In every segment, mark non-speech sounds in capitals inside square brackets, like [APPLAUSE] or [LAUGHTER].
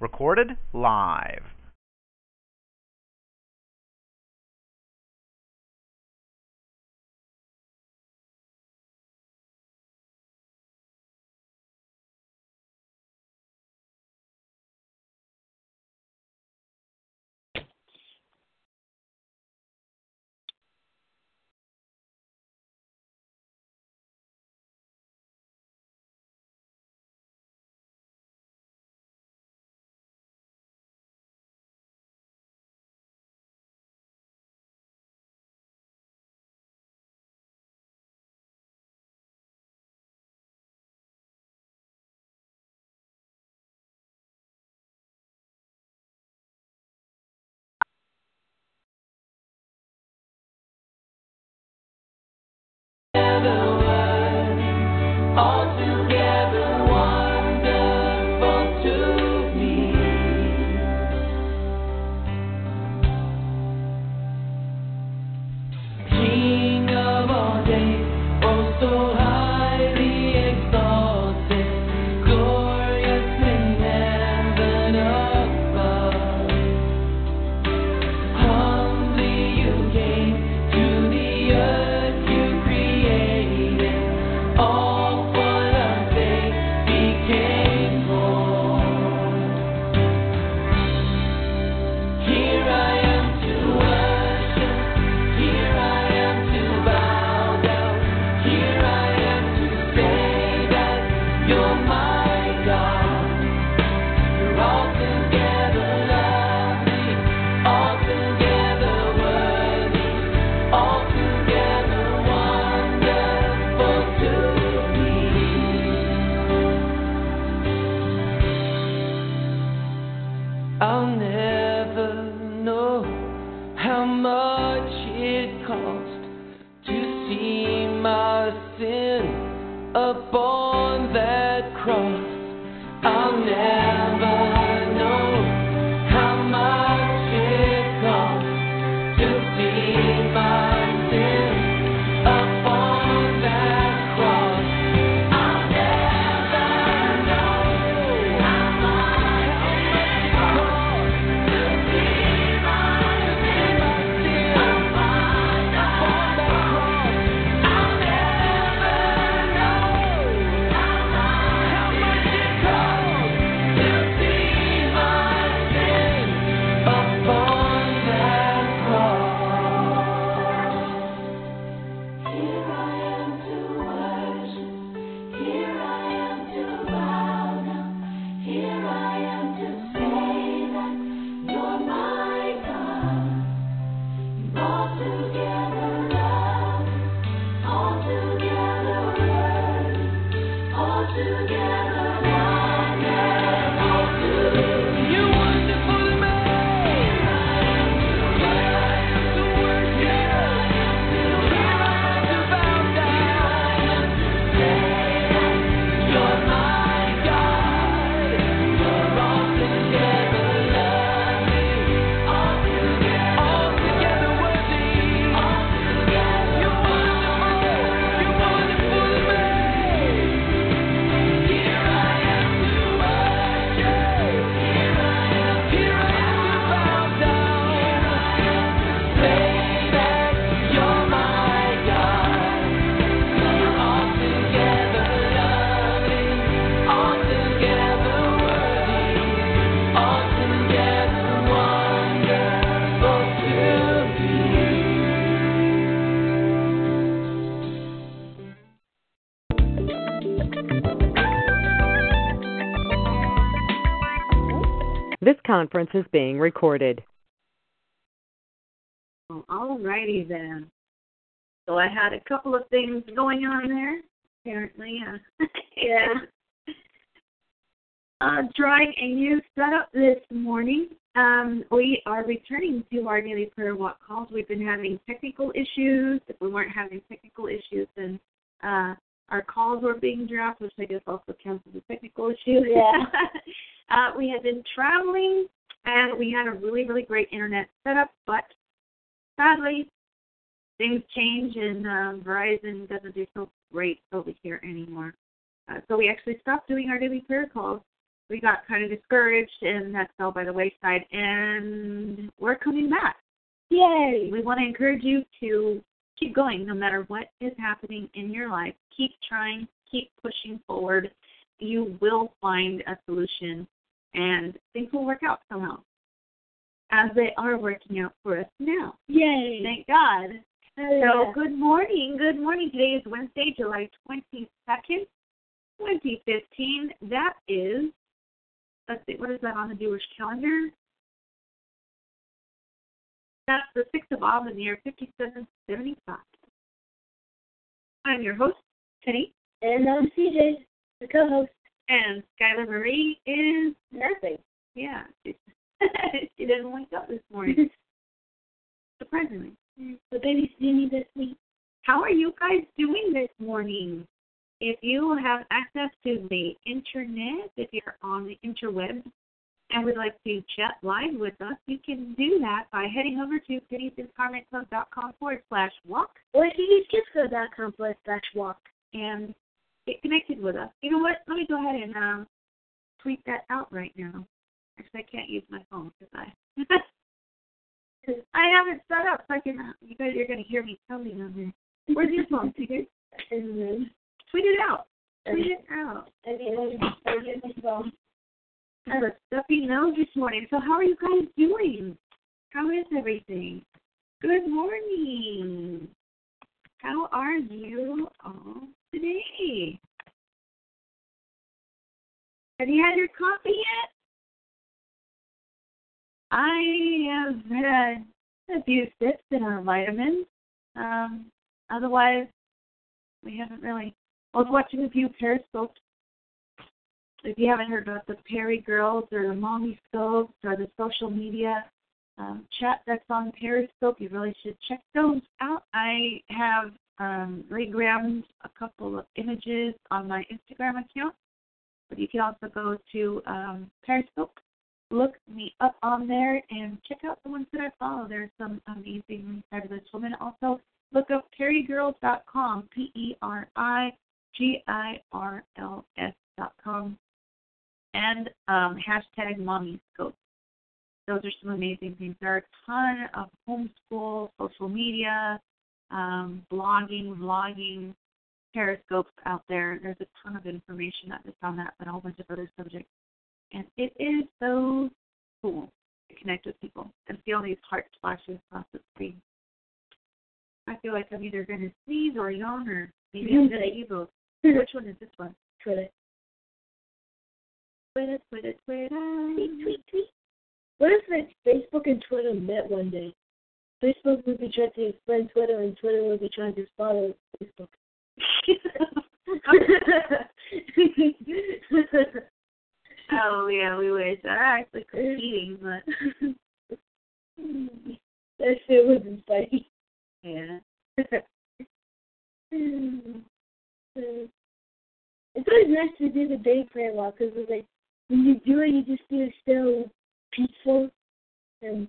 Recorded live. the This conference is being recorded. Well, all righty then. So I had a couple of things going on there, apparently. Uh, [LAUGHS] yeah. Uh, trying a new setup this morning. Um, we are returning to our daily prayer walk calls. We've been having technical issues. If we weren't having technical issues, then uh, our calls were being dropped, which I guess also counts as a technical issue. Yeah. [LAUGHS] uh, we had been traveling, and we had a really, really great internet setup, but sadly, things change, and um, Verizon doesn't do so great over here anymore. Uh, so we actually stopped doing our daily prayer calls we got kind of discouraged, and that fell by the wayside. And we're coming back. Yay! We want to encourage you to keep going no matter what is happening in your life. Keep trying, keep pushing forward. You will find a solution, and things will work out somehow, as they are working out for us now. Yay! Thank God. So, good morning. Good morning. Today is Wednesday, July 22nd, 2015. That is, let's see, what is that on the Jewish calendar? That's the 6th of Av in the year 5775. I'm your host, Penny, And I'm CJ, the co-host. And Skylar Marie is, nursing. yeah, [LAUGHS] she, didn't wake up this morning, [LAUGHS] surprisingly. the baby's doing this week. How are you guys doing this morning? If you have access to the internet, if you're on the interweb and would like to chat live with us, you can do that by heading over to pennysempowermentclub.com forward slash walk Or if you use kisco.com forward slash walk. and get connected with us. You know what? Let me go ahead and um, tweet that out right now. Actually, I can't use my phone because I [LAUGHS] I have it set up so I can. You guys are going to hear me telling on. Where's your phone, Peter? Tweet it out. Tweet it out. and then I get my phone. I have a stuffy nose this morning. So how are you guys doing? How is everything? Good morning. How are you all today? Have you had your coffee yet? I have had a few sips in our vitamins. Um, otherwise, we haven't really. I was watching a few Periscopes if you haven't heard about the Peri Girls or the Mommy Scopes or the social media um, chat that's on Periscope, you really should check those out. I have um, regrammed a couple of images on my Instagram account, but you can also go to um, Periscope, look me up on there, and check out the ones that I follow. There's some amazing, fabulous women. Also, look up perigirls.com, P E R I G I R L S dot com and um, hashtag mommy scope. Those are some amazing things. There are a ton of homeschool, social media, um, blogging, vlogging, periscopes out there. There's a ton of information not just on that, but a whole bunch of other subjects. And it is so cool to connect with people and feel these heart splashes across the screen. I feel like I'm either going to sneeze or yawn or maybe I'm going to do both. Which one is this one? Twitter. Twitter, Twitter, Twitter. Tweet, tweet, tweet. What if Facebook and Twitter met one day? Facebook would be trying to explain Twitter, and Twitter would be trying to follow Facebook. oh yeah, we wish. They're actually competing, but [LAUGHS] that shit be funny. yeah. It's always nice to do the day prayer walk because it's like when you do it, you just feel so peaceful and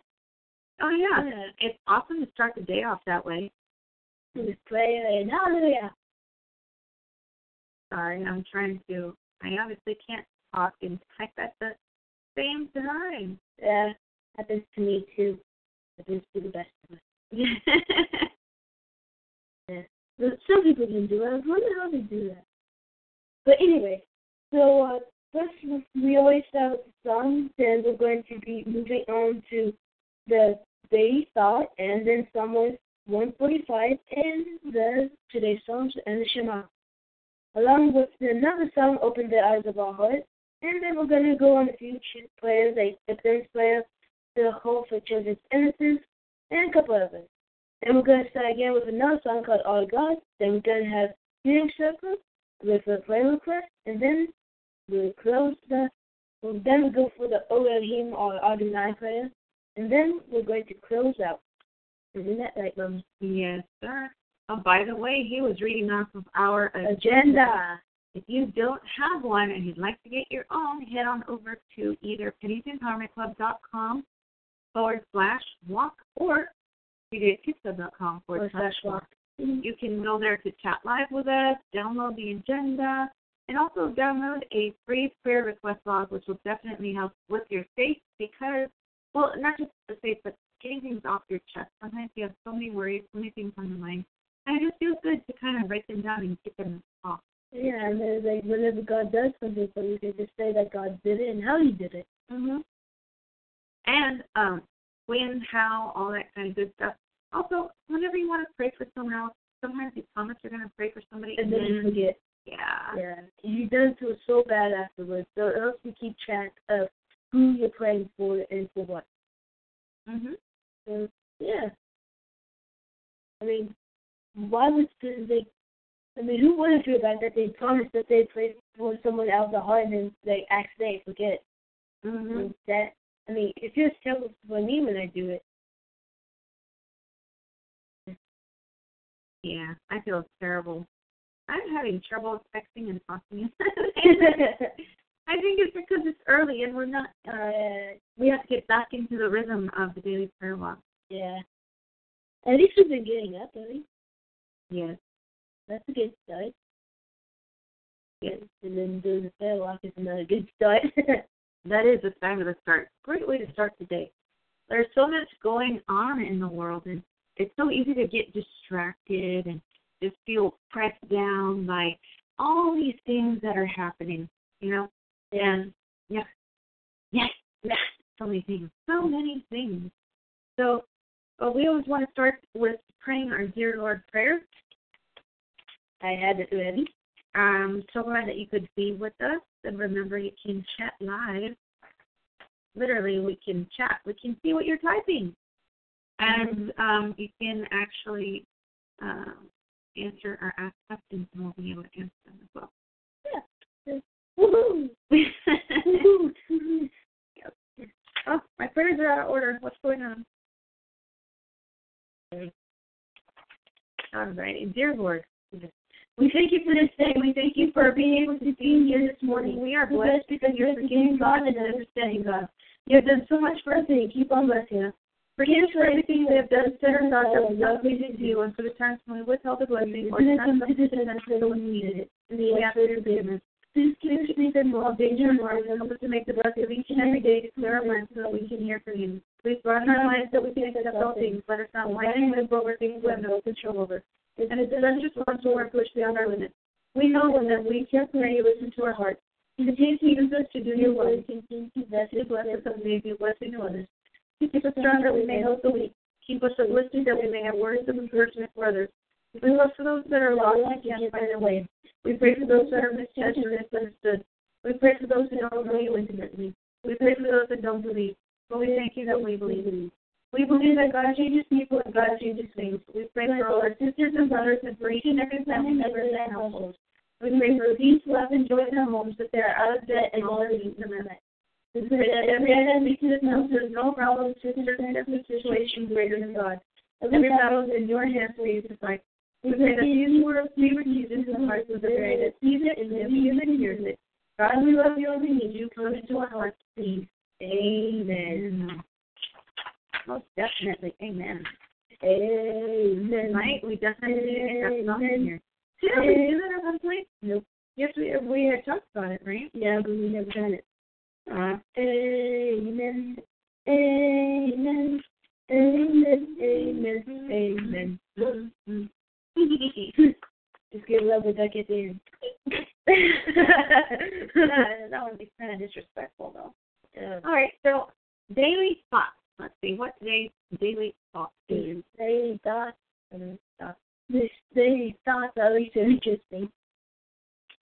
Oh yeah. It's awesome to start the day off that way. just pray and hallelujah. Sorry, I'm trying to. I obviously can't talk and type at the same time. Yeah, happens to me too. Happens to the best of us. [LAUGHS] Yeah. But some people can do it. I wonder how they do that. But anyway, so uh, first we always start with the songs, and we're going to be moving on to the day thought, and then Psalm 145, and the today's songs and the Shema. Along with another song, Open the Eyes of Our Heart, and then we're going to go on a few prayers, like the Prince prayer, the Hope for Children's Innocence, and a couple others. Then we're going to start again with another song called All God. Then we're going to have Healing Circle with a prayer request, and then we'll close the. Then we go for the Elohim or Adonai prayer, and then we're going to close out. Isn't that right, Mom? yes, sir. Oh, by the way, he was reading off of our Agenda. If you don't have one and you'd like to get your own, head on over to either pennysempowermentclub.com forward slash walk or com forward slash walk. You can go there to chat live with us, download the agenda, And also download a free prayer request log, which will definitely help with your faith because, well, not just the faith, but getting things off your chest. Sometimes you have so many worries, so many things on your mind, and it just feels good to kind of write them down and get them off. Yeah, and then like whenever God does something for you, you can just say that God did it and how He did it. Mhm. And um, when, how, all that kind of good stuff. Also, whenever you want to pray for someone else, sometimes you promise you're going to pray for somebody, And then you forget. yeah, Yeah, you done feel so bad afterwards. So it helps you keep track of who you're praying for and for what. Mhm. So yeah, I mean, why would they? I mean, who wouldn't feel bad that they promised that they prayed for someone else at heart and then they actually forget? Mhm. That I mean, it feels terrible for me when I do it. Yeah, I feel terrible. I'm having trouble texting and talking. [LAUGHS] [LAUGHS] I think it's because it's early and we're not. Uh, we have to get back into the rhythm of the daily prayer walk. yeah. At least we've been getting up, early. Yes. That's a good start. Yes. And then doing the prayer walk is another good start. [LAUGHS] That is a fabulous start. Great way to start the day. There's so much going on in the world, and it's so easy to get distracted and just feel pressed down by all these things that are happening, you know? And yeah, yes, yes, so many things, so many things. So, we always want to start with praying our Dear Lord prayer. I had it ready. I'm so glad that you could be with us. And remember, you can chat live. Literally, we can chat. We can see what you're typing. And um, you can actually um, answer or ask questions, and we'll be able to answer them as well. Woohoo! Woohoo! [LAUGHS] oh, my prayers are out of order. What's going on? All right. Dear Lord, We thank you for this day. We thank you for being able to be here this morning. we are blessed. because you're forgiving God and understanding God. You have done so much for us and you keep on blessing us. Forgive us for everything we have done, or thought that was not pleasing to you, and for the times when we withheld the blessing or then not some when we needed it. And we We ask for your forgiveness. Us safe from all danger and harm and help us to make the best of each and every day to clear our minds so that we can hear from you. Please broaden our minds that we can accept all things. Let us not whine and over things we have no control over. And it doesn't just want to work push beyond our limits. We know when that we you listen to our hearts. Continue to use us to do your will. Continue to bless us, bless us, and may be blessing to others. Keep us strong that we may help the weak. Keep us uplifted that we may have words of encouragement for others. We love for those that are lost and can't find their way. We pray for those that are misjudged and misunderstood. We pray for those who don't know you intimately. We pray for those that don't believe. But we thank you that we believe. In you. We believe that God changes people and God changes things. We pray for all our sisters and brothers and for each and every family member in their households. We pray for peace, love, and joy in their homes, that they are out of debt and all their needs are met. We pray that every enemy to this house there is no problems, sisters, and every situation greater than God. Every battle is in your hands for you to fight. We pray that these words be received into the hearts of the very that sees it and lives it and hears it. God, we love you and we need you. Come into our hearts, please. Amen. Most definitely. Amen. Amen. Right? We definitely need to get that song in here. Did we do that at one point? Nope. Yes, we we had talked about it, right? Yeah, but we never done it. Uh, Amen. Amen. Amen. Amen. Amen. Just give love with duck at the [LAUGHS] that would be kind of disrespectful, though. Yeah. All right, so daily thoughts. Let's see what today's daily thoughts is. They thought, thought this they thought at least interesting.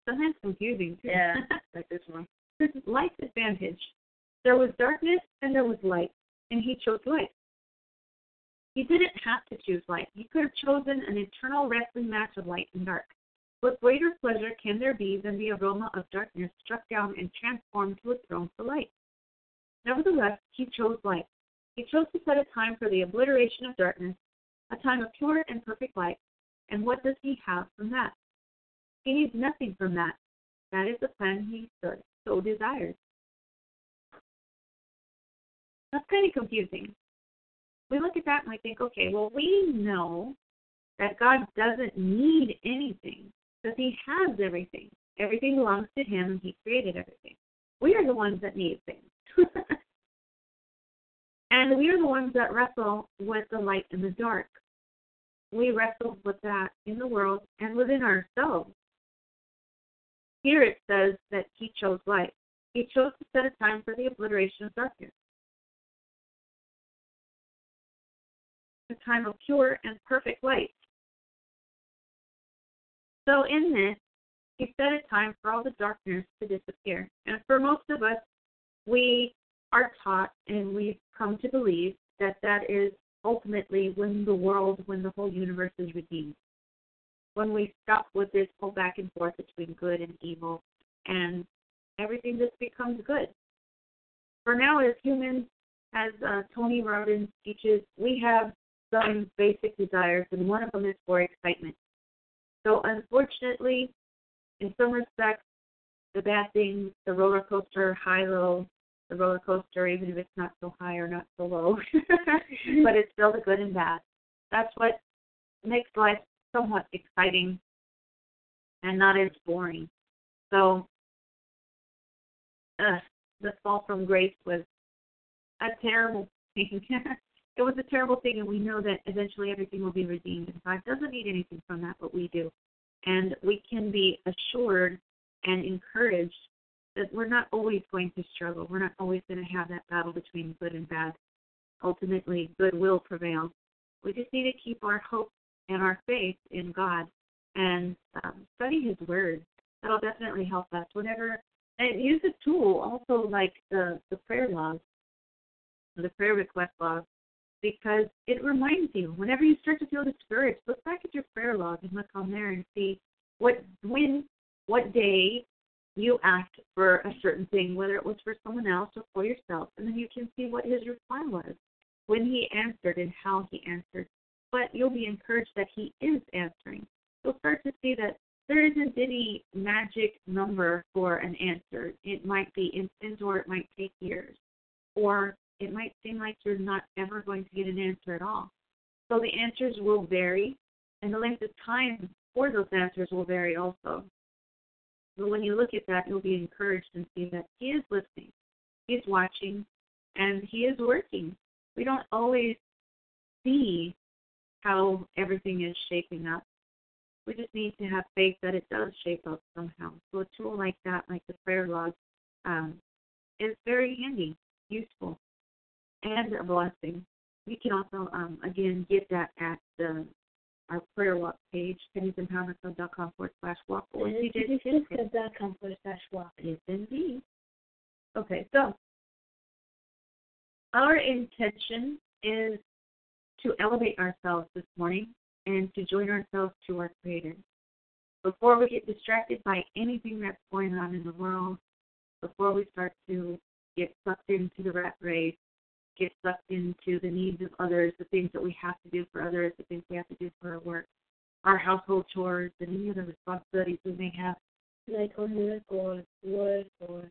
Sometimes confusing. too. Yeah, [LAUGHS] like this one. Life's advantage. There was darkness and there was light, and he chose light. He didn't have to choose light. He could have chosen an eternal wrestling match of light and dark. What greater pleasure can there be than the aroma of darkness struck down and transformed to a throne for light? Nevertheless, he chose light. He chose to set a time for the obliteration of darkness, a time of pure and perfect light. And what does he have from that? He needs nothing from that. That is the plan he so, desires. That's kind of confusing. We look at that and we think, okay, well, we know that God doesn't need anything because he has everything. Everything belongs to Him. And He created everything. We are the ones that need things. [LAUGHS] and we are the ones that wrestle with the light and the dark. We wrestle with that in the world and within ourselves. Here it says that He chose light. He chose to set a time for the obliteration of darkness. A time of pure and perfect light. So in this, he set a time for all the darkness to disappear. And for most of us, we are taught and we've come to believe that that is ultimately when the world, when the whole universe is redeemed. When we stop with this whole back and forth between good and evil and everything just becomes good. For now, as humans, as uh, Tony Robbins teaches, we have some basic desires, and one of them is for excitement. So, unfortunately, in some respects, the bad things, the roller coaster, high low, the roller coaster, even if it's not so high or not so low, [LAUGHS] but it's still the good and bad. That's what makes life somewhat exciting and not as boring. So, uh, the fall from grace was a terrible [LAUGHS] thing. It was a terrible thing, and we know that eventually everything will be redeemed. And God doesn't need anything from that, but we do. And we can be assured and encouraged that we're not always going to struggle. We're not always going to have that battle between good and bad. Ultimately, good will prevail. We just need to keep our hope and our faith in God and um, study His Word. That'll definitely help us whenever and use a tool also like the the prayer log, the prayer request log, because it reminds you whenever you start to feel discouraged, look back at your prayer log and look on there and see what when what day you asked for a certain thing, whether it was for someone else or for yourself, and then you can see what his reply was, when he answered and how he answered. But you'll be encouraged that he is answering. You'll start to see that there isn't any magic number for an answer. It might be instant or it might take years. Or it might seem like you're not ever going to get an answer at all. So the answers will vary, and the length of time for those answers will vary also. But when you look at that, you'll be encouraged and see that He is listening, He's watching, and He is working. We don't always see how everything is shaping up, we just need to have faith that it does shape up somehow. So a tool like that, like the prayer log, um, is very handy, useful, and a blessing. You can also, um, again, get that at the our prayer walk page, pennysempowermentclub.com forward slash walk. Or forward slash walk. Yes, indeed. Okay, so our intention is to elevate ourselves this morning and to join ourselves to our Creator. Before we get distracted by anything that's going on in the world, before we start to get sucked into the rat race, get sucked into the needs of others, the things that we have to do for others, the things we have to do for our work, our household chores, and any other responsibilities we may have. Like homework or work or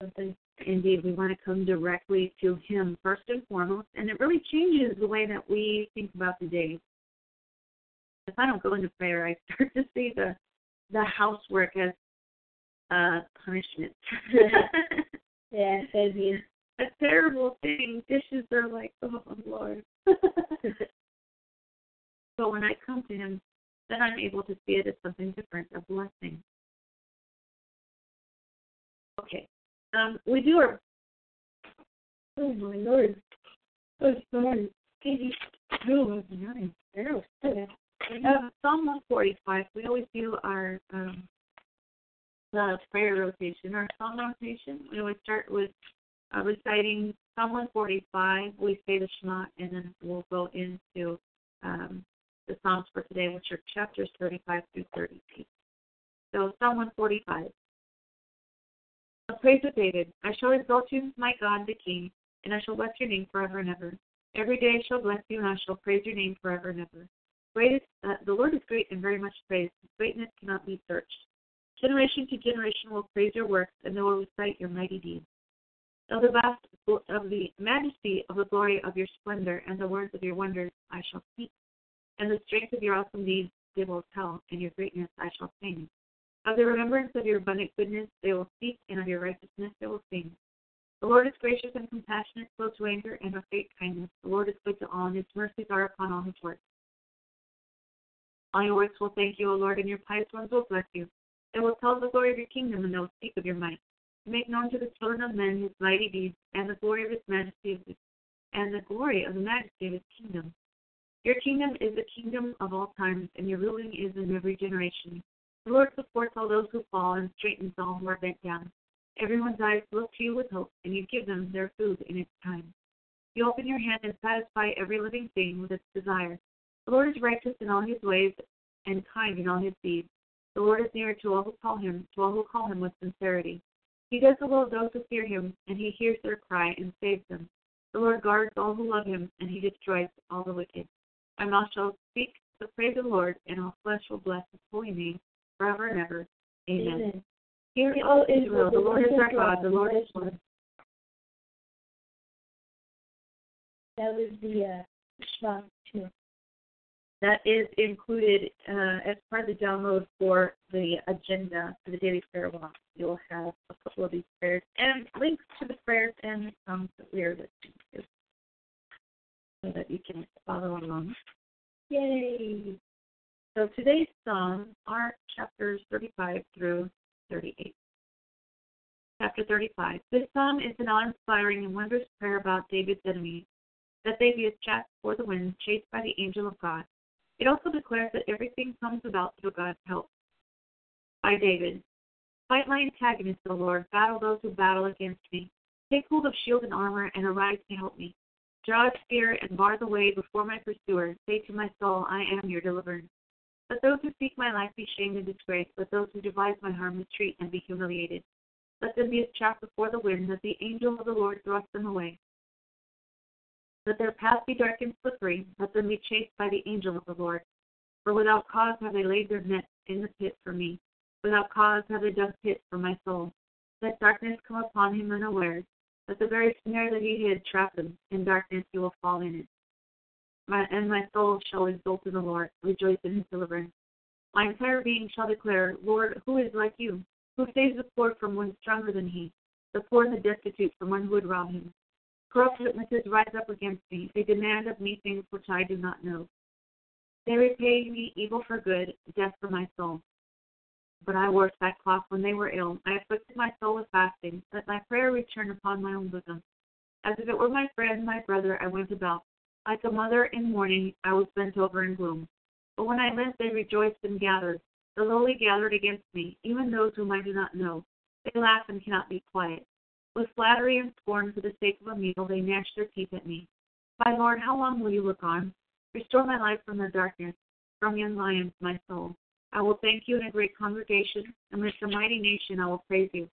something. Indeed, we want to come directly to Him first and foremost, and it really changes the way that we think about the day if I don't go into prayer, I [LAUGHS] start to see the the housework as uh punishment. [LAUGHS] yeah, maybe a terrible thing. Dishes are like, oh Lord. [LAUGHS] but when I come to Him, then I'm able to see it as something different, a blessing. Okay. Um, we do our. Oh my Lord. Oh, sorry. Oh, my God. Uh, Psalm 145. We always do our um, the prayer rotation, our psalm rotation. We always start with uh, reciting Psalm 145. We say the Shema, and then we'll go into um, the Psalms for today, which are chapters 35 through 32. So Psalm 145. A praise of David. I shall exalt you, my God, the King, and I shall bless your name forever and ever. Every day I shall bless you, and I shall praise your name forever and ever. Greatest, uh, the Lord is great and very much praised. His greatness cannot be searched. Generation to generation will praise your works, and they will recite your mighty deeds. Of the vast of the majesty of the glory of your splendor and the words of your wonders I shall speak, and the strength of your awesome deeds they will tell, and your greatness I shall sing. Of the remembrance of your abundant goodness they will speak, and of your righteousness they will sing. The Lord is gracious and compassionate, slow to anger, and of great kindness. The Lord is good to all, and his mercies are upon all his works. All your works will thank you, O Lord, and your pious ones will bless you. They will tell the glory of your kingdom, and they will speak of your might. Make known to the children of men his mighty deeds, and the glory of his majesty, and the glory of the majesty of his kingdom. Your kingdom is the kingdom of all times, and your ruling is in every generation. The Lord supports all those who fall and straightens all who are bent down. Everyone's eyes look to you with hope, and you give them their food in its time. You open your hand and satisfy every living thing with its desire. The Lord is righteous in all his ways and kind in all his deeds. The Lord is near to all who call him, to all who call him with sincerity. He does the will of those who fear him, and he hears their cry and saves them. The Lord guards all who love him, and he destroys all the wicked. My mouth shall speak the praise of the Lord, and all flesh will bless his holy name forever and ever. Amen. Amen. Hear, O Israel, the Lord is our God, the Lord is one. That was the uh, Shema too. That is included uh, as part of the download for the agenda for the daily prayer walk. You'll have a couple of these prayers and links to the prayers and songs that we are listening to so that you can follow along. Yay! So today's psalm are chapters 35 through 38. Chapter 35. This psalm is an awe-inspiring and wondrous prayer about David's enemies, that they be as chaff before the wind, chased by the angel of God. It also declares that everything comes about through God's help. By David. Fight my antagonists, O Lord. Battle those who battle against me. Take hold of shield and armor and arise to help me. Draw a spear and bar the way before my pursuer. Say to my soul, I am your deliverance. Let those who seek my life be shamed and disgraced. Let those who devise my harm retreat and be humiliated. Let them be as chaff before the wind. Let the angel of the Lord thrust them away. Let their path be dark and slippery. Let them be chased by the angel of the Lord. For without cause have they laid their nets in the pit for me. Without cause have they dug pits for my soul. Let darkness come upon him unawares. Let the very snare that he hid trap him. In darkness he will fall in it my, and my soul shall exult in the Lord, rejoice in his deliverance. My entire being shall declare, Lord, who is like you? Who saves the poor from one stronger than he, the poor and the destitute from one who would rob him? Corrupt witnesses rise up against me. They demand of me things which I do not know. They repay me evil for good, death for my soul. But I wore sackcloth when they were ill. I afflicted my soul with fasting. Let my prayer return upon my own bosom. As if it were my friend, my brother, I went about. Like a mother in mourning, I was bent over in gloom. But when I lived, they rejoiced and gathered. The lowly gathered against me, even those whom I do not know. They laugh and cannot be quiet. With flattery and scorn for the sake of a meal, they gnash their teeth at me. My Lord, how long will you look on? Restore my life from the darkness, from young lions, my soul. I will thank you in a great congregation. and Amidst a mighty nation, I will praise you.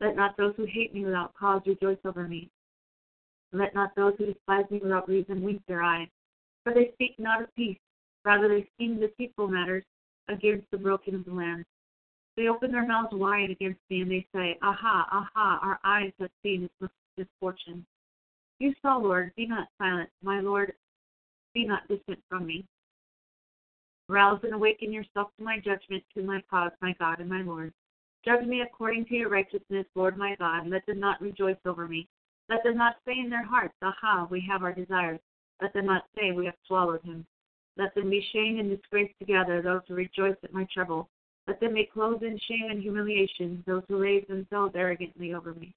Let not those who hate me without cause rejoice over me. Let not those who despise me without reason wink their eyes. For they speak not of peace, rather they scheme deceitful matters against the broken of the land. They open their mouths wide against me, and they say, Aha, aha, our eyes have seen this misfortune. You saw, Lord, be not silent. My Lord, be not distant from me. Rouse and awaken yourself to my judgment, to my cause, my God and my Lord. Judge me according to your righteousness, Lord my God. Let them not rejoice over me. Let them not say in their hearts, Aha, we have our desires. Let them not say, We have swallowed him. Let them be shamed and disgraced together, those who rejoice at my trouble. Let them be clothed in shame and humiliation, those who raise themselves arrogantly over me.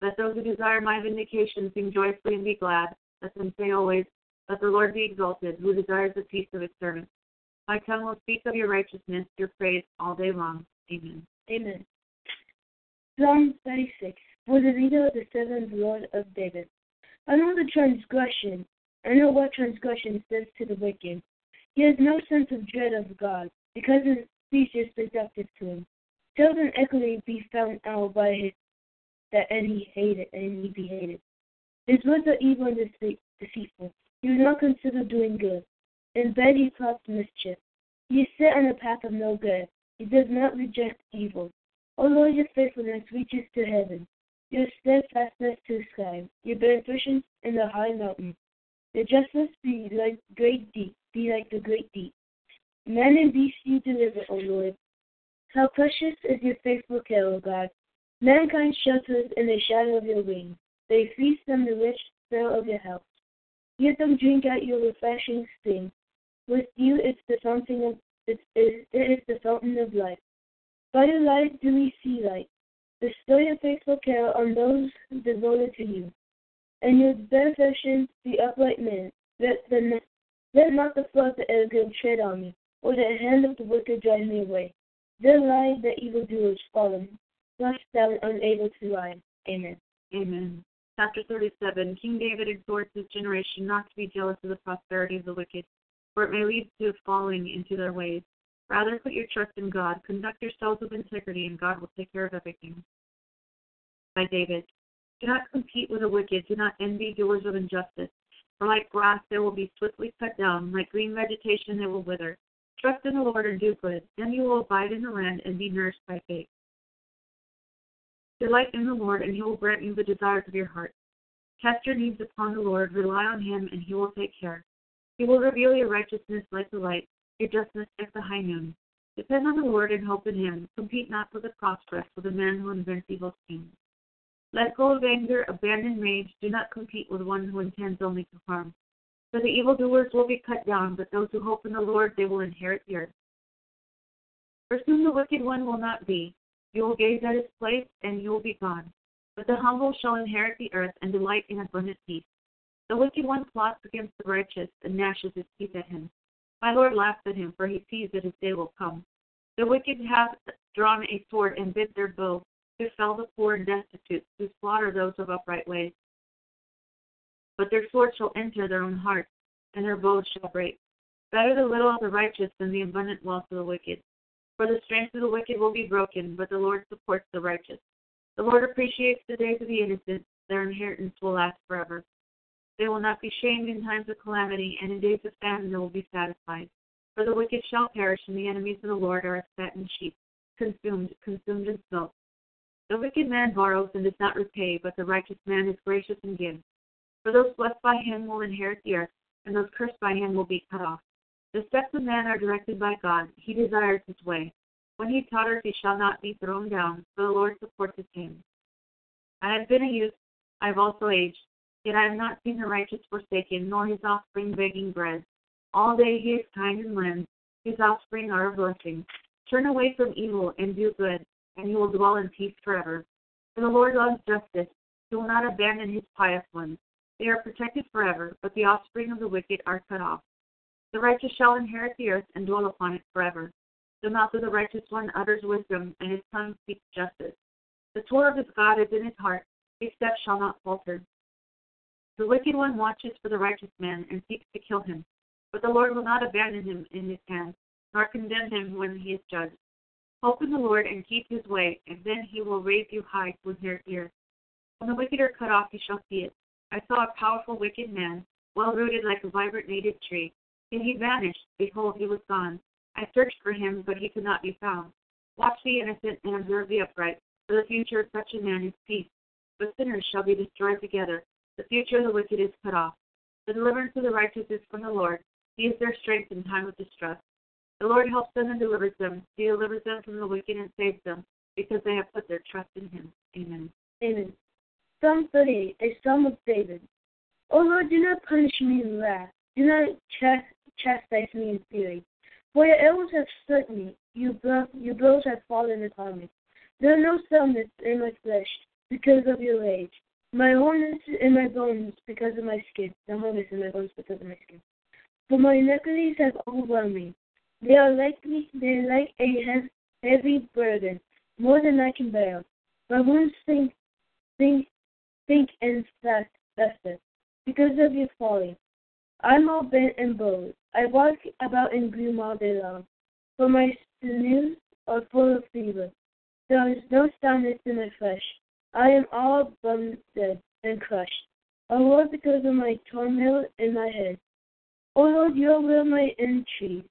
Let those who desire my vindication sing joyfully and be glad. Let them say always, Let the Lord be exalted, who desires the peace of his servants. My tongue will speak of your righteousness, your praise all day long. Amen. Amen. Psalm 36 for the leader of the seventh Lord of David. I know the transgression. I know what transgression says to the wicked. He has no sense of dread of God, because speech is seductive to him. Seldom equity be found out by his that he hated and he be hated. His words are evil and deceitful. He does not consider doing good. In bed he plots mischief. He is set on a path of no good. He does not reject evil. O Lord, your faithfulness reaches to heaven your steadfastness to the sky, your beneficence in the high mountain. Your justice be like great deep, be like the great deep. Man and beast you deliver, O Lord. How precious is your faithful care, O God! Mankind shelters in the shadow of your wings. They feast on the rich fare of your house. Let them drink at your refreshing spring. With you it's the fountain of it is, it is the fountain of life. By your light do we see light. Bestow your faithful care on those devoted to you, and your benefactions the upright man. Let, the, let not the flood of the arrogant tread on me, or the hand of the wicked drive me away. Then lie the evildoers fallen, thrust down, unable to rise. Amen. Amen. Chapter 37 King David exhorts his generation not to be jealous of the prosperity of the wicked, for it may lead to falling into their ways. Rather, put your trust in God. Conduct yourselves with integrity, and God will take care of everything. By David. Do not compete with the wicked. Do not envy doers of injustice. For like grass, they will be swiftly cut down. Like green vegetation, they will wither. Trust in the Lord and do good. Then you will abide in the land and be nourished by faith. Delight in the Lord, and he will grant you the desires of your heart. Cast your needs upon the Lord, rely on him, and he will take care. He will reveal your righteousness like the light, your justness like the high noon. Depend on the Lord and hope in him. Compete not for the prosperous with the man who invents evil schemes. Let go of anger, abandon rage. Do not compete with one who intends only to harm. For the evildoers will be cut down, but those who hope in the Lord, they will inherit the earth. For soon the wicked one will not be. You will gaze at his place, and you will be gone. But the humble shall inherit the earth and delight in abundant peace. The wicked one plots against the righteous and gnashes his teeth at him. My Lord laughs at him, for he sees that his day will come. The wicked have drawn a sword and bit their bow to fell the poor and destitute, to slaughter those of upright ways. But their sword shall enter their own hearts, and their bows shall break. Better the little of the righteous than the abundant wealth of the wicked. For the strength of the wicked will be broken, but the Lord supports the righteous. The Lord appreciates the days of the innocent, their inheritance will last forever. They will not be shamed in times of calamity, and in days of famine they will be satisfied. For the wicked shall perish, and the enemies of the Lord are as fattened sheep, consumed, consumed in smoke. The wicked man borrows and does not repay, but the righteous man is gracious and gives. For those blessed by him will inherit the earth, and those cursed by him will be cut off. The steps of man are directed by God. He desires his way. When he totters, he shall not be thrown down, for the Lord supports his hand. I have been a youth, I have also aged, yet I have not seen the righteous forsaken, nor his offspring begging bread. All day he is kind and lends, his offspring are a blessing. Turn away from evil and do good, and you will dwell in peace forever. For the Lord loves justice, he will not abandon his pious ones. They are protected forever, but the offspring of the wicked are cut off. The righteous shall inherit the earth and dwell upon it forever. The mouth of the righteous one utters wisdom, and his tongue speaks justice. The Torah of his God is in his heart, his steps shall not falter. The wicked one watches for the righteous man and seeks to kill him, but the Lord will not abandon him in his hand, nor condemn him when he is judged. Hope in the Lord and keep his way, and then he will raise you high to inherit the earth. When the wicked are cut off, you shall see it. I saw a powerful wicked man, well rooted like a vibrant native tree. And he vanished. Behold, he was gone. I searched for him, but he could not be found. Watch the innocent and observe the upright, for the future of such a man is peace. But sinners shall be destroyed together. The future of the wicked is cut off. The deliverance of the righteous is from the Lord. He is their strength in time of distress. The Lord helps them and delivers them. He delivers them from the wicked and saves them, because they have put their trust in him. Amen. Amen. Psalm 38, a psalm of David. O Lord, do not punish me in wrath. Do not chastise me in fury. For your arrows have struck me, your, blow, your blows have fallen upon me. There are no soundness in my flesh because of your rage. My wholeness in my bones because of my skin. The wholeness in my bones because of my skin. For my iniquities have overwhelmed me. They are like me, they are like a heavy burden, more than I can bear. My wounds think, think, think and fester because of your folly. I'm all bent and bowed. I walk about in gloom all day long, for my sinews are full of fever. There is no soundness in my flesh. I am all bummed and crushed. O Lord, because of my turmoil in my head. O Lord, you will my entreaty,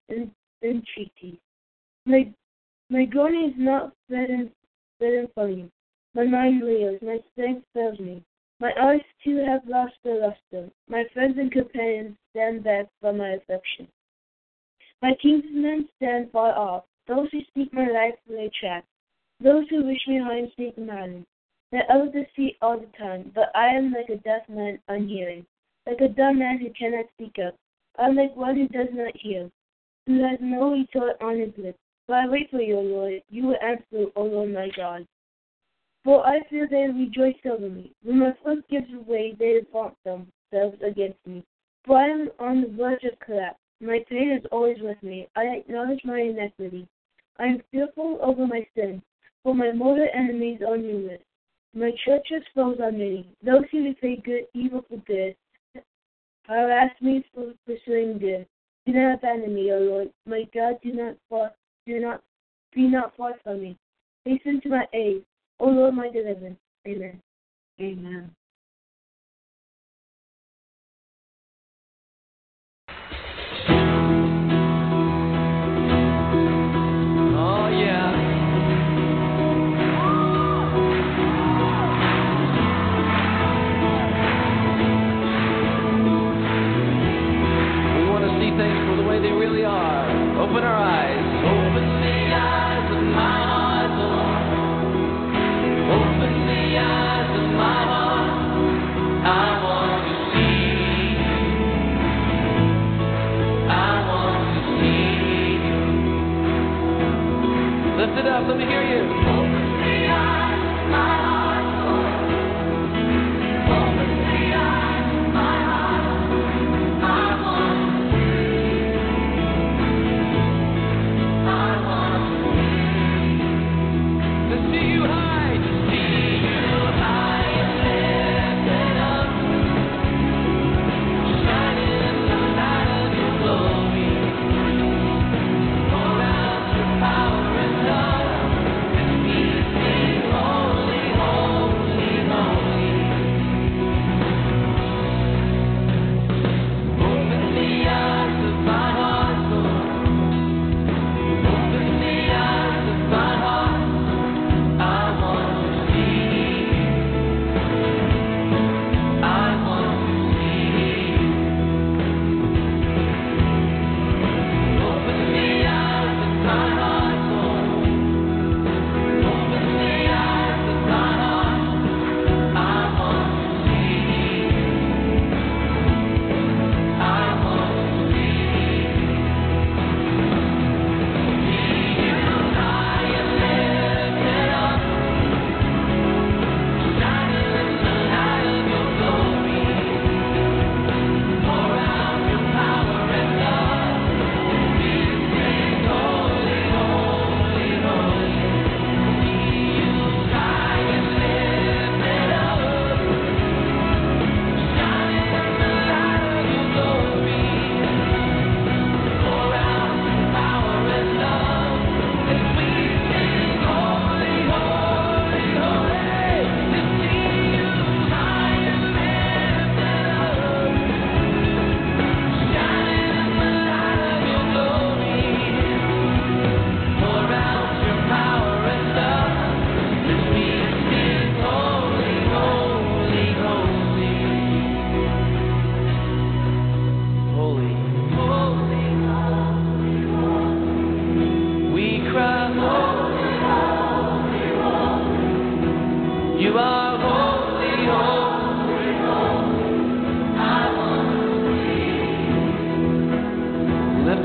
entreaty. My my groaning is not fed in, fed in from. My mind reels, my strength fails me. My eyes too have lost their luster. My friends and companions stand back from my affection. My kinsmen stand far off. Those who speak my life for their trap. Those who wish me harm speak malice. That others deceit all the time, but I am like a deaf man unhearing, like a dumb man who cannot speak up. I am like one who does not hear, who has no retort on his lips. But I wait for you, Lord. You will answer, O Lord my God. For I fear they rejoice over me. When my foot gives way, they vaunt themselves against me. For I am on the verge of collapse. My pain is always with me. I acknowledge my iniquity. I am fearful over my sin, for my mortal enemies are numerous. My church's foes are many. Those who repay good evil for good harass me for pursuing good. Do not abandon me, O Lord. My God, do not far, do not be not far from me. Hasten to my aid, O Lord, my deliverance. Amen. Amen. up. Let me hear you.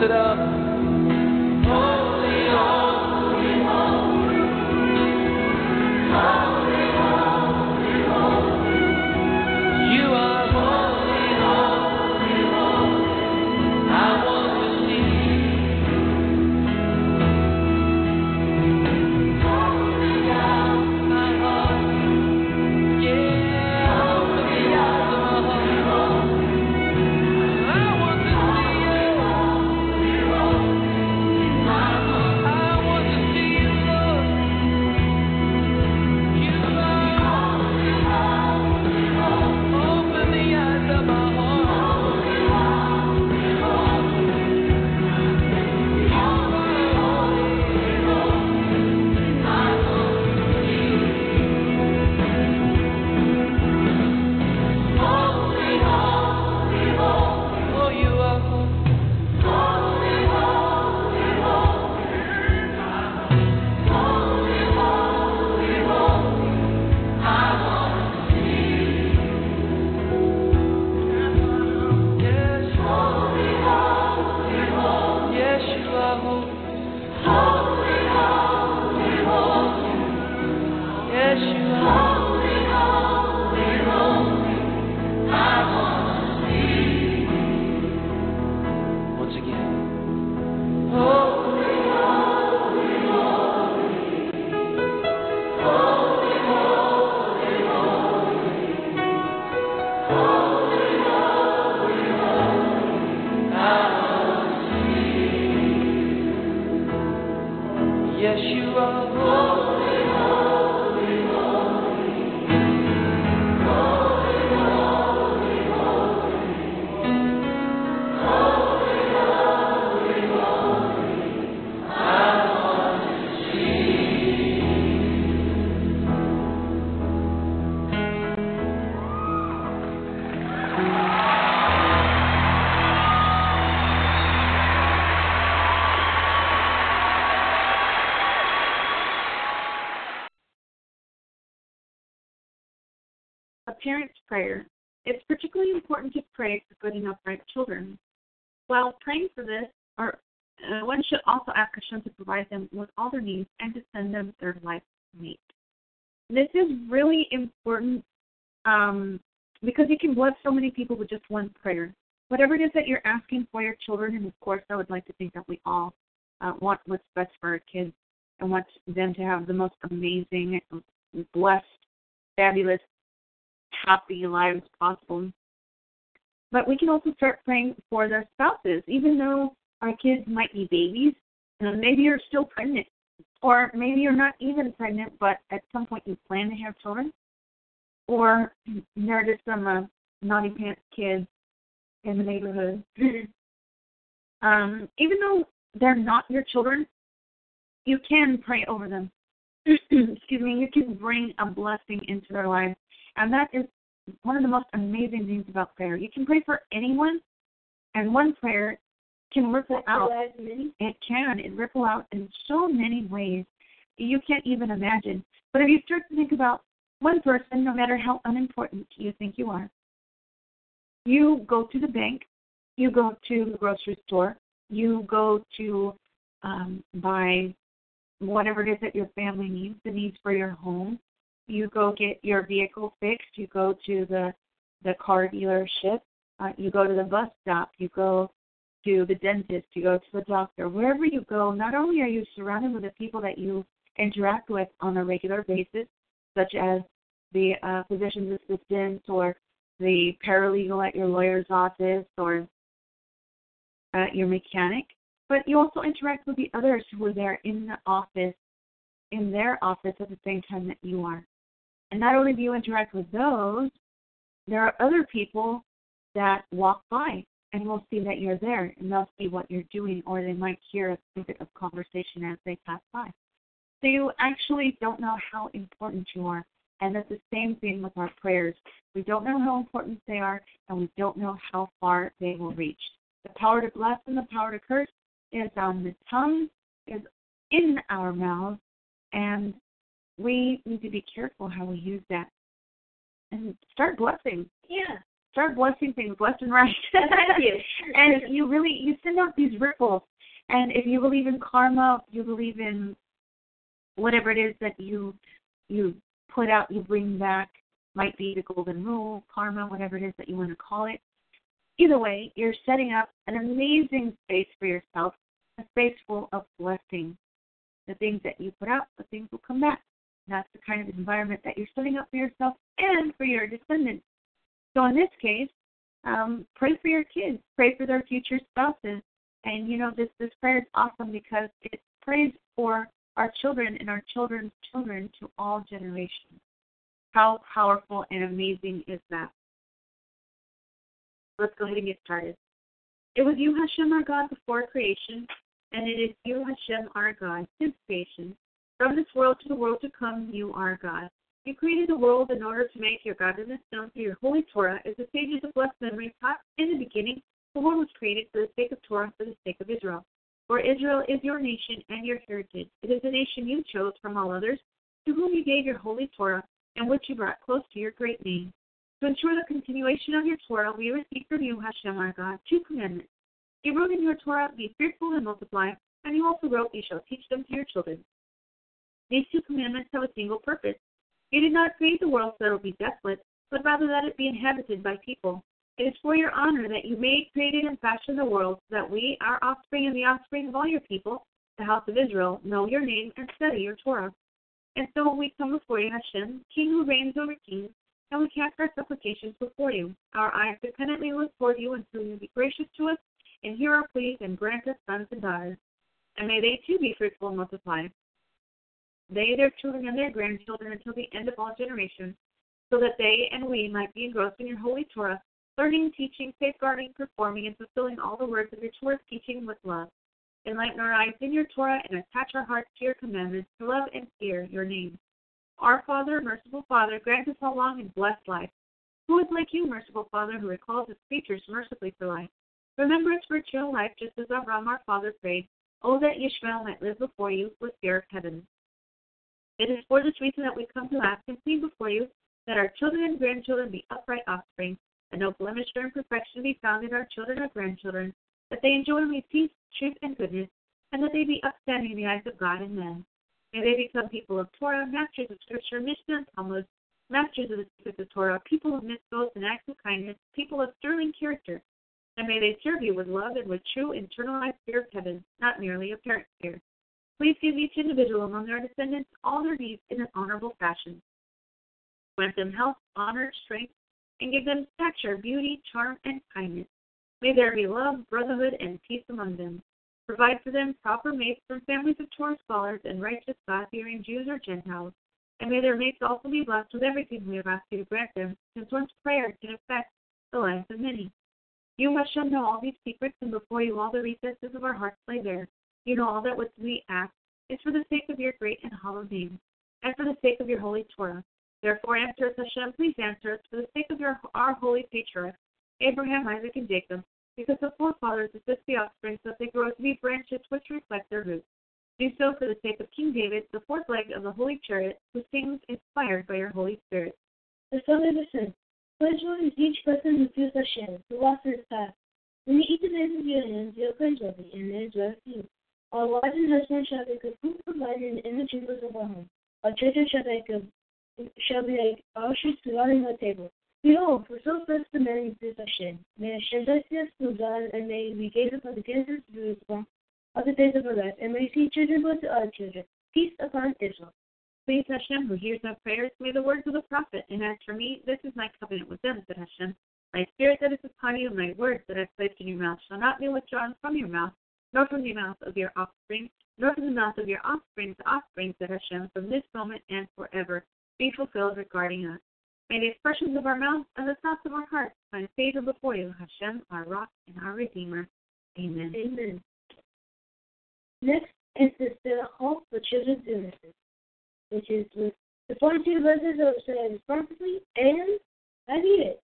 it up. Parent's prayer. It's particularly important to pray for good and upright children. While praying for this, or uh, one should also ask Hashem to provide them with all their needs and to send them their life mate. This is really important um, because you can bless so many people with just one prayer. Whatever it is that you're asking for your children, and of course, I would like to think that we all uh, want what's best for our kids and want them to have the most amazing, blessed, fabulous, happy lives possible. But we can also start praying for their spouses, even though our kids might be babies. And maybe you're still pregnant, or maybe you're not even pregnant, but at some point you plan to have children, or there are just some uh, naughty pants kids in the neighborhood. [CLEARS THROAT] um, even though they're not your children, you can pray over them. [CLEARS THROAT] Excuse me, you can bring a blessing into their lives. And that is one of the most amazing things about prayer. You can pray for anyone, and one prayer can ripple out. It can. It ripple out in so many ways you can't even imagine. But if you start to think about one person, no matter how unimportant you think you are, you go to the bank, you go to the grocery store, you go to um, buy whatever it is that your family needs, the needs for your home. You go get your vehicle fixed. You go to the the car dealership. Uh, you go to the bus stop. You go to the dentist. You go to the doctor. Wherever you go, not only are you surrounded with the people that you interact with on a regular basis, such as the uh, physician's assistant or the paralegal at your lawyer's office or uh, your mechanic, but you also interact with the others who are there in the office, in their office at the same time that you are. And not only do you interact with those, there are other people that walk by and will see that you're there and they'll see what you're doing or they might hear a snippet of conversation as they pass by. So you actually don't know how important you are. And it's the same thing with our prayers. We don't know how important they are and we don't know how far they will reach. The power to bless and the power to curse is on the tongue, is in our mouths, and we need to be careful how we use that. And start blessing. Yeah. Start blessing things left and right. Thank you. [LAUGHS] and you really you send out these ripples. And if you believe in karma, you believe in whatever it is that you you put out, you bring back, might be the golden rule, karma, whatever it is that you want to call it either way, you're setting up an amazing space for yourself, a space full of blessing. The things that you put out, the things will come back. That's the kind of environment that you're setting up for yourself and for your descendants. So in this case, um, pray for your kids, pray for their future spouses, and you know this this prayer is awesome because it prays for our children and our children's children to all generations. How powerful and amazing is that? Let's go ahead and get started. It was you, Hashem, our God, before creation, and it is you, Hashem, our God, since creation. From this world to the world to come, you are God. You created the world in order to make your godliness known through your holy Torah as the sages of blessed memory taught in the beginning. The world was created for the sake of Torah, for the sake of Israel. For Israel is your nation and your heritage. It is a nation you chose from all others, to whom you gave your holy Torah, and which you brought close to your great name. To ensure the continuation of your Torah, we receive from you, Hashem our God, two commandments. You wrote in your Torah, Be fruitful and multiply, and you also wrote, You shall teach them to your children. These two commandments have a single purpose. You did not create the world so that it will be desolate, but rather that it be inhabited by people. It is for your honor that you made, created, and fashioned the world, so that we, our offspring, and the offspring of all your people, the house of Israel, know your name and study your Torah. And so we come before you, Hashem, King who reigns over kings, and we cast our supplications before you. Our eyes dependently look toward you until you be gracious to us and hear our pleas and grant us sons and daughters. And may they too be fruitful and multiply. They, their children, and their grandchildren until the end of all generations, so that they and we might be engrossed in your holy Torah, learning, teaching, safeguarding, performing, and fulfilling all the words of your Torah's teaching with love. Enlighten our eyes in your Torah and attach our hearts to your commandments to love and fear your name. Our Father, merciful Father, grant us a long and blessed life. Who is like you, merciful Father, who recalls his creatures mercifully for life? Remember us for eternal life, just as Avram our father prayed. Oh, that Yishmael might live before you with fear of heaven. It is for this reason that we come to ask and plead before you that our children and grandchildren be upright offspring, and no blemish or imperfection be found in our children or grandchildren, that they enjoy peace, truth, and goodness, and that they be upstanding in the eyes of God and men. May they become people of Torah, masters of Scripture, Mishnah and Talmud, masters of the secrets of Torah, people of mitzvot and acts of kindness, people of sterling character. And may they serve you with love and with true internalized fear of heaven, not merely apparent fear. Please give each individual among our descendants all their needs in an honorable fashion. Grant them health, honor, strength, and give them stature, beauty, charm, and kindness. May there be love, brotherhood, and peace among them. Provide for them proper mates from families of Torah scholars and righteous God-fearing Jews or Gentiles, and may their mates also be blessed with everything we have asked you to grant them, since one's prayer can affect the lives of many. You, Hashem, know all these secrets, and before you all the recesses of our hearts lay bare. You know all that what we ask is for the sake of your great and hallowed name, and for the sake of your holy Torah. Therefore, answer us, Hashem, please answer us for the sake of your, our holy patriarchs, Abraham, Isaac, and Jacob, because the forefathers assist the offspring so that they grow to be branches which reflect their roots. Do so for the sake of King David, the fourth leg of the holy chariot, who sings inspired by your Holy Spirit. The Son of the Sin. Pledge is each person who fears Hashem, who walks in his path. When you eat the days of your hands, you'll cleanse of and it is and good food provided in the chambers of our. Our children shall be good shall be like all sheets surrounding the table. Behold, for so first the man is Hashem. May to God, and may we gaze upon the of Jerusalem all the days of our life, and may see children born to other children. Peace upon Israel. Please, Hashem, who hears our prayers, may the words of the prophet, and as for me, this is my covenant with them, said Hashem. My spirit that is upon you, my words that I placed in your mouth, shall not be withdrawn from your mouth, nor from the mouth of your offspring, nor from the mouth of your offspring's offspring to Hashem from this moment and forever be fulfilled regarding us. May the expressions of our mouth and the thoughts of our hearts find favor before you, Hashem, our rock and our redeemer. Amen. Amen. Next is the Hall for children's innocence, which is with the 42 verses of Israel's prophecy and I need it.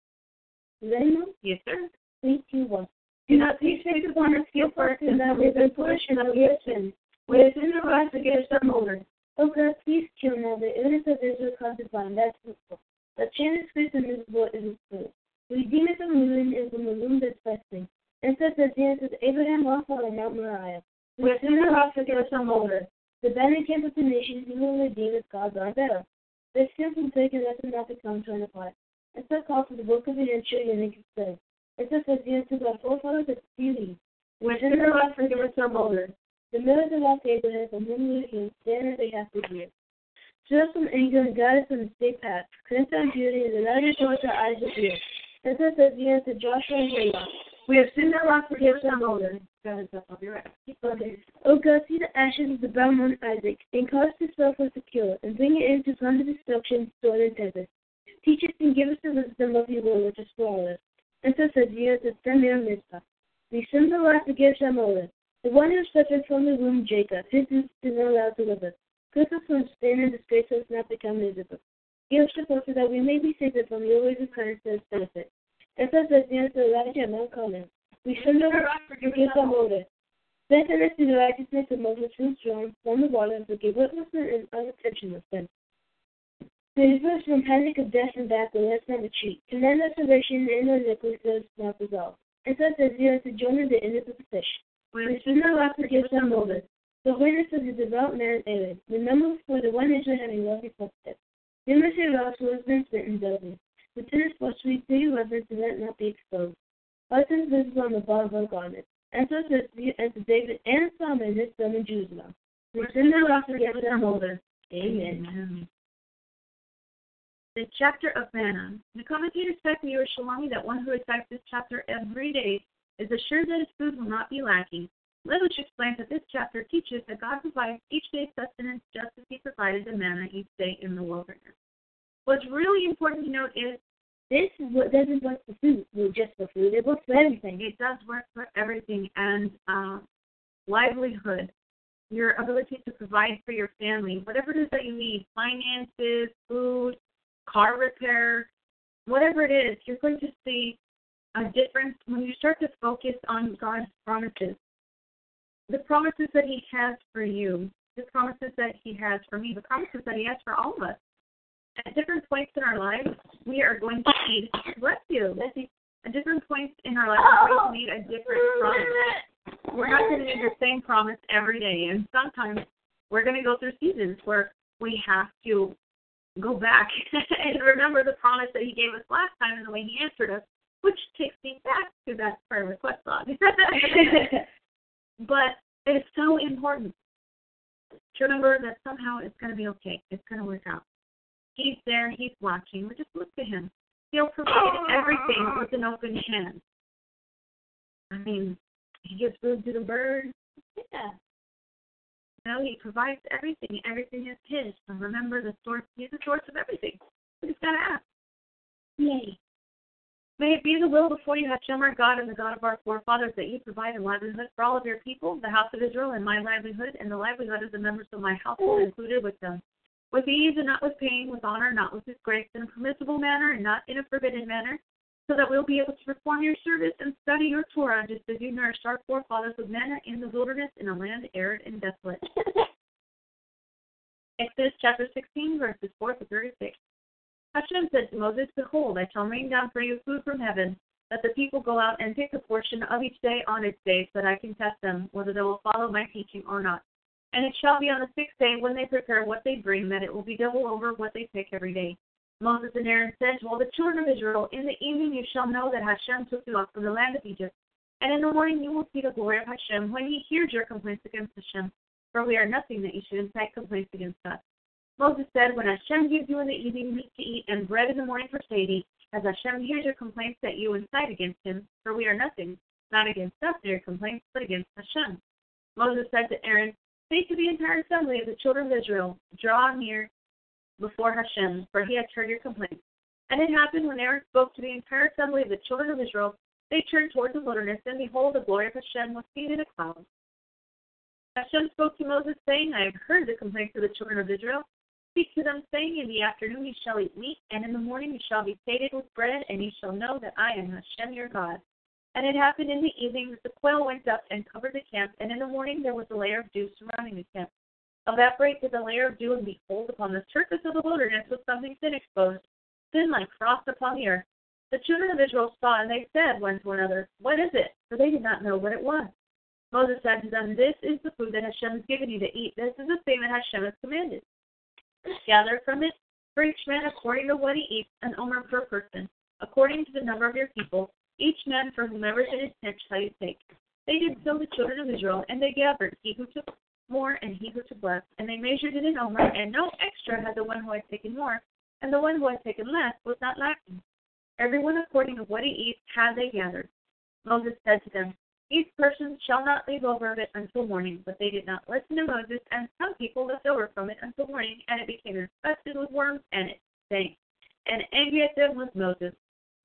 Is that? Yes, sir. 3, 2, 1. Do not be these upon on a skill person that we've been pushing against him. We're in the rise against the motor. O oh God, please kill now the innocent Israel concubine. That's fruitful. The chance is invisible is good. We deem of the moon is the moon that's blessing. And such the dance is Abraham also on Mount Moriah. We're in the rise against the motor. The banner camp of the nations who will redeem is God's our better. The simple taken lesson not to come to an apart. And so call for the book of the entry and it can such as the answers our forefathers at beauty. We have seen the rocks against some older. The millers of our Abraham from whom we came stand they have to hear. Stir from anger and guide us on the state path. Our beauty and allow your towards our eyes to fear. And so says the answer Joshua and Caleb. We have sinned our lot, forgive us our older. God, I'll be right. Okay. O God, see the ashes of the bound one Isaac, and cause the selfless to kill, and bring it into plunder destruction, sword and tempest. Teach us and give us the wisdom of your will, which is flawless. And so says the answer, send me on Mizpah. We sinned our lot, forgive our. The one who suffered from the womb, Jacob, his is not allowed to live. Keep us from sin and disgrace us not become miserable. Give us the so that we may be saved from your ways of kindness and benefit. As the answer Elijah and Mount Carmel. We should not forgive our motive. Strengthen us to the righteousness of Moses who strong from the water and forgive witnessment and unintentional sin. Save us from panic of death and battle, let's not retreat. Command us salvation and our liquids, let us not resolve. And such as the answer join in the end of the petition. We should not lack forgive some moment. The witness of the devout man Aaron. Remember for the one Israel having lovely footsteps. The mercy us has been smitten deadly. Within his flesh we do you reverence and let not be exposed. Husbands visible on the bottom of our garment. And so says and to David and Solomon his son in Jerusalem. We should not lack forgive some older. Amen. Amen. The chapter of manna. The commentators cite from Yerushalmi that one who recites this chapter every day is assured that his food will not be lacking. Levush explains that this chapter teaches that God provides each day's sustenance just as he provided the manna each day in the wilderness. What's really important to note is this is what doesn't work for food, just for food. It works for everything. It does work for everything and uh, livelihood, your ability to provide for your family, whatever it is that you need, finances, food, car repair, whatever it is, you're going to see a difference when you start to focus on God's promises. The promises that He has for you, the promises that He has for me, the promises that He has for all of us. at different points in our lives, we are going to need, you, at different points in our lives, we're going oh. to need a different promise. We're not going to need the same promise every day. And sometimes we're going to go through seasons where we have to go back [LAUGHS] and remember the promise that he gave us last time and the way he answered us, which takes me back to that prayer request song. [LAUGHS] but it's so important to remember that somehow it's going to be okay. It's going to work out. He's there. He's watching. We just look to him. He'll provide everything with an open hand. I mean, he gives food to the birds. Yeah. You know, he provides everything. Everything is his. So remember the source. He's the source of everything. We just gotta ask. Yay. May it be the will before you, Hashem, our God, and the God of our forefathers, that you provide a livelihood for all of your people, the house of Israel, and my livelihood, and the livelihood of the members of my household included with them with ease and not with pain, with honor, not with disgrace, in a permissible manner and not in a forbidden manner, so that we'll be able to perform your service and study your Torah, just as you nourished our forefathers with manna in the wilderness in a land arid and desolate. [LAUGHS] Exodus chapter 16, verses 4 to 36. Hashem said to Moses, Behold, I shall rain down for you food from heaven, that the people go out and take a portion of each day on its day, so that I can test them whether they will follow my teaching or not. And it shall be on the sixth day when they prepare what they bring that it will be double over what they take every day. Moses and Aaron said to all the children of Israel, In the evening you shall know that Hashem took you up from the land of Egypt. And in the morning you will see the glory of Hashem when he hears your complaints against Hashem. For we are nothing that you should incite complaints against us. Moses said, When Hashem gives you in the evening meat to eat and bread in the morning for safety, as Hashem hears your complaints that you incite against him, for we are nothing, not against us your complaints, but against Hashem. Moses said to Aaron, Say to the entire assembly of the children of Israel, Draw near before Hashem, for he had heard your complaints. And it happened when Aaron spoke to the entire assembly of the children of Israel, they turned toward the wilderness, and behold, the glory of Hashem was seen in a cloud. Hashem spoke to Moses, saying, I have heard the complaints of the children of Israel. Speak to them, saying, In the afternoon you shall eat meat, and in the morning you shall be sated with bread, and you shall know that I am Hashem your God. And it happened in the evening that the quail went up and covered the camp, and in the morning there was a layer of dew surrounding the camp. Evaporate to the layer of dew, and behold, upon the surface of the wilderness was something thin exposed, thin like frost upon the earth. The children of Israel saw, and they said one to another, What is it? For they did not know what it was. Moses said to them, This is the food that Hashem has given you to eat. This is the thing that Hashem has commanded. Gather from it for each man according to what he eats, an omer per person, according to the number of your people, each man for whomever it is sent shall you take. They did so the children of Israel, and they gathered, he who took more and he who took less, and they measured it in omer, and no extra had the one who had taken more, and the one who had taken less was not lacking. Everyone according to what he eats had they gathered. Moses said to them, Each person shall not leave over of it until morning. But they did not listen to Moses, and some people left over from it until morning, and it became infested with worms, and it stank. And angry at them was Moses.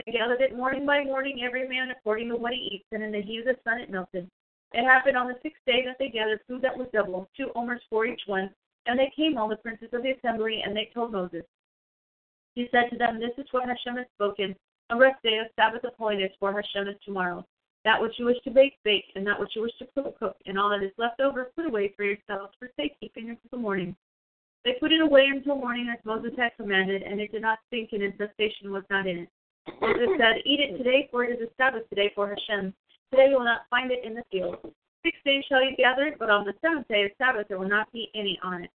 They gathered it morning by morning, every man according to what he eats, and in the heat of the sun it melted. It happened on the sixth day that they gathered food that was double, two omers for each one. And they came, all the princes of the assembly, and they told Moses. He said to them, This is what Hashem has spoken. A rest day, a Sabbath of holiness for Hashem is tomorrow. That which you wish to bake, bake, and that which you wish to cook, cook, and all that is left over, put away for yourselves for safekeeping until the morning. They put it away until morning as Moses had commanded, and it did not stink, and infestation was not in it. Moses said, Eat it today, for it is a Sabbath today for Hashem. Today you will not find it in the field. Six days shall you gather it, but on the seventh day of Sabbath there will not be any on it.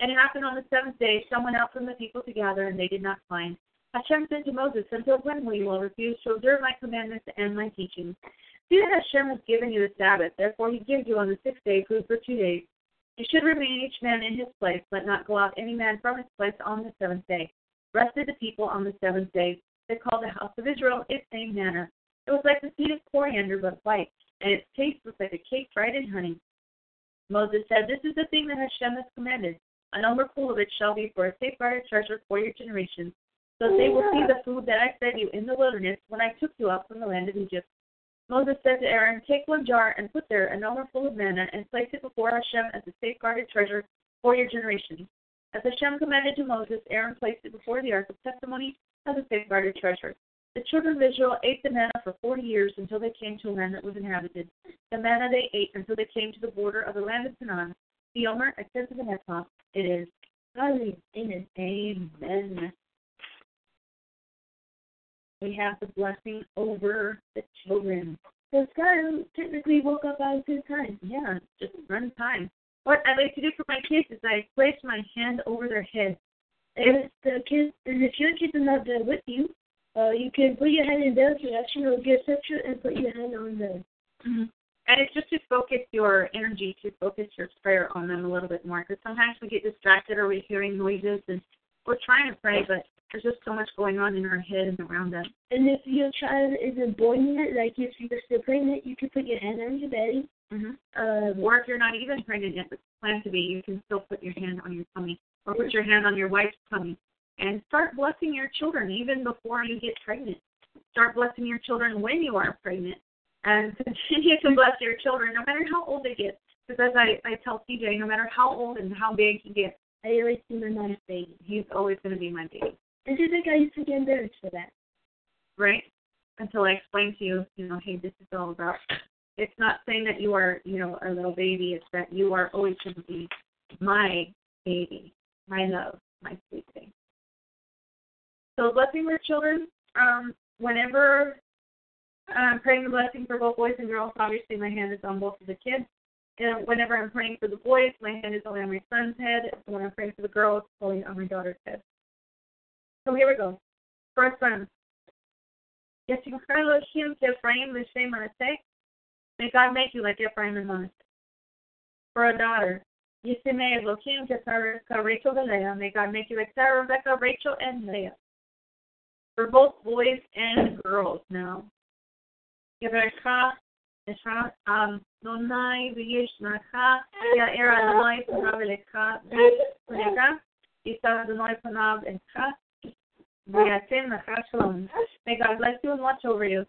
And it happened on the seventh day, some went out from the people to gather, and they did not find. Hashem said to Moses, Until when will you will refuse to observe my commandments and my teachings? See that Hashem has given you the Sabbath, therefore he gives you on the sixth day food for two days. You should remain each man in his place, let not go out any man from his place on the seventh day. Rested the people on the seventh day. They called the house of Israel its same manner. It was like the seed of coriander, but white, and its taste was like a cake fried in honey. Moses said, This is the thing that Hashem has commanded. An overflow of it shall be for a safeguarded treasure for your generations, so that they will see the food that I fed you in the wilderness when I took you up from the land of Egypt. Moses said to Aaron, Take one jar and put there an omer full of manna, and place it before Hashem as a safeguarded treasure for your generations. As Hashem commanded to Moses, Aaron placed it before the ark of testimony as a safeguarded treasure. The children of Israel ate the manna for forty years until they came to a land that was inhabited. The manna they ate until they came to the border of the land of Canaan. The Omer, a tenth of an ephah, it is. Amen. Amen. We have the blessing over the children. So Scott technically woke up at a good time. Yeah, just run time. What I like to do for my kids is I place my hand over their head. If the kids, and if your kids are not there with you, uh, you can put your hand in their direction or get a picture and put your hand on them. Mm-hmm. And it's just to focus your energy, to focus your prayer on them a little bit more. Because sometimes we get distracted or we're hearing noises and we're trying to pray, but there's just so much going on in our head and around us. And if your child isn't born yet, like if you're still pregnant, you can put your hand on your belly. Mm-hmm. Um, Or if you're not even pregnant yet, but plan to be, you can still put your hand on your tummy or put your hand on your wife's tummy and start blessing your children even before you get pregnant. Start blessing your children when you are pregnant and [LAUGHS] continue to bless your children no matter how old they get. Because as I, I tell CJ, no matter how old and how big he gets, I always see my baby. he's always going to be my baby, And do you think I used to get embarrassed for that? right? Until I explain to you, you know, hey, this is all about. It's not saying that you are, you know, a little baby. It's that you are always going to be my baby, my love, my sweet thing. So blessing for children, um, whenever I'm praying the blessing for both boys and girls, obviously my hand is on both of the kids. And whenever I'm praying for the boys, my hand is only on my son's head. And when I'm praying for the girls, it's only on my daughter's head. So here we go. First one. Yeshiva Elohim Ephraim L'Shem Manasseh. May God make you like Ephraim and Manasseh. For a daughter. Yes, Yisimei Elohim Rachel and Leah. May God make you like Sarah, Rebecca, Rachel, and Leah. For both boys and girls now. Yebercha, Esha, V'yishnacha, Ya'er Adonai, Panav Elecha, V'nega, Yisar Adonai, Panav Elecha, V'yatim Lecha Shalom. May God bless you and watch over you.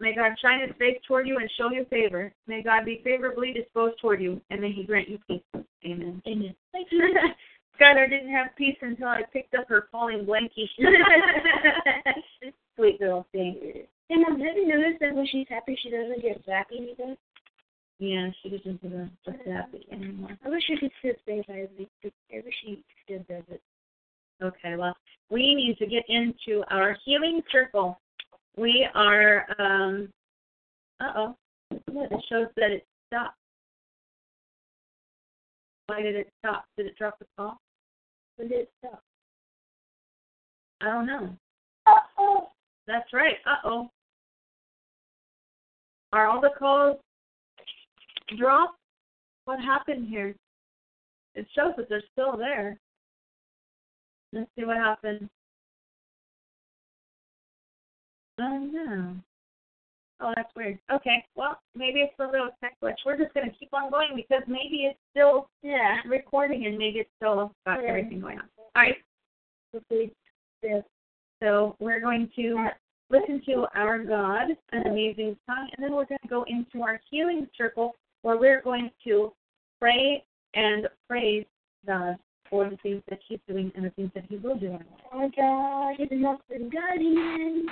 May God shine his face toward you and show you favor. May God be favorably disposed toward you, and may he grant you peace. Amen. Amen. [LAUGHS] Skylar didn't have peace until I picked up her falling blankie. [LAUGHS] Sweet little thing. And have you noticed that when she's happy, she doesn't get zappy anything? Yeah, she doesn't the happy anymore. I wish she could sit by I wish she still does it. Okay, well, we need to get into our healing circle. We are, um, uh oh, it shows that it stopped. Why did it stop? Did it drop the call? It? I don't know. Uh-oh. That's right. Uh oh. Are all the calls dropped? What happened here? It shows that they're still there. Let's see what happened. Oh no. Oh, that's weird. Okay, well, maybe it's a little tech glitch. We're just going to keep on going because maybe it's still Yeah. recording and maybe it's still got Yeah. everything going on. All right, yeah. so we're going to listen to our God, an amazing song, and then we're going to go into our healing circle where we're going to pray and praise God for the things that He's doing and the things that He will do. in our. Oh God, it's enough for guardian.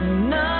You.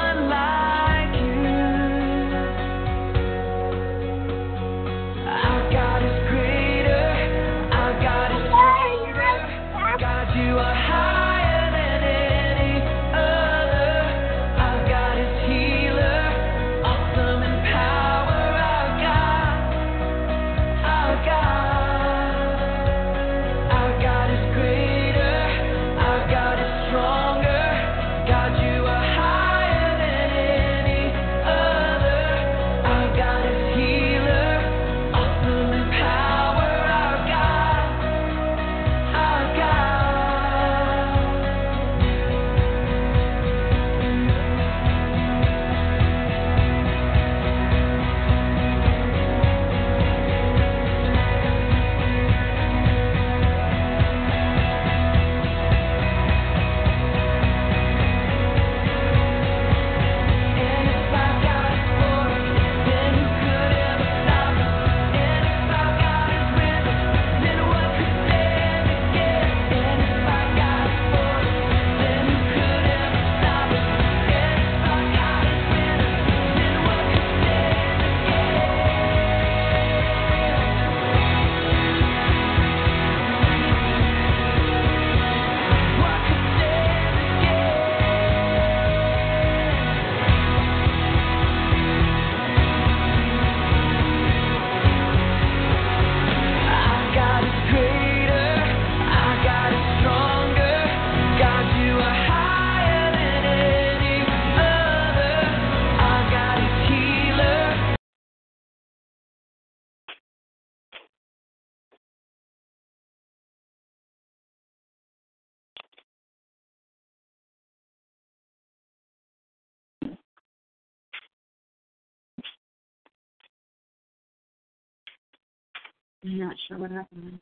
I'm not sure what happened.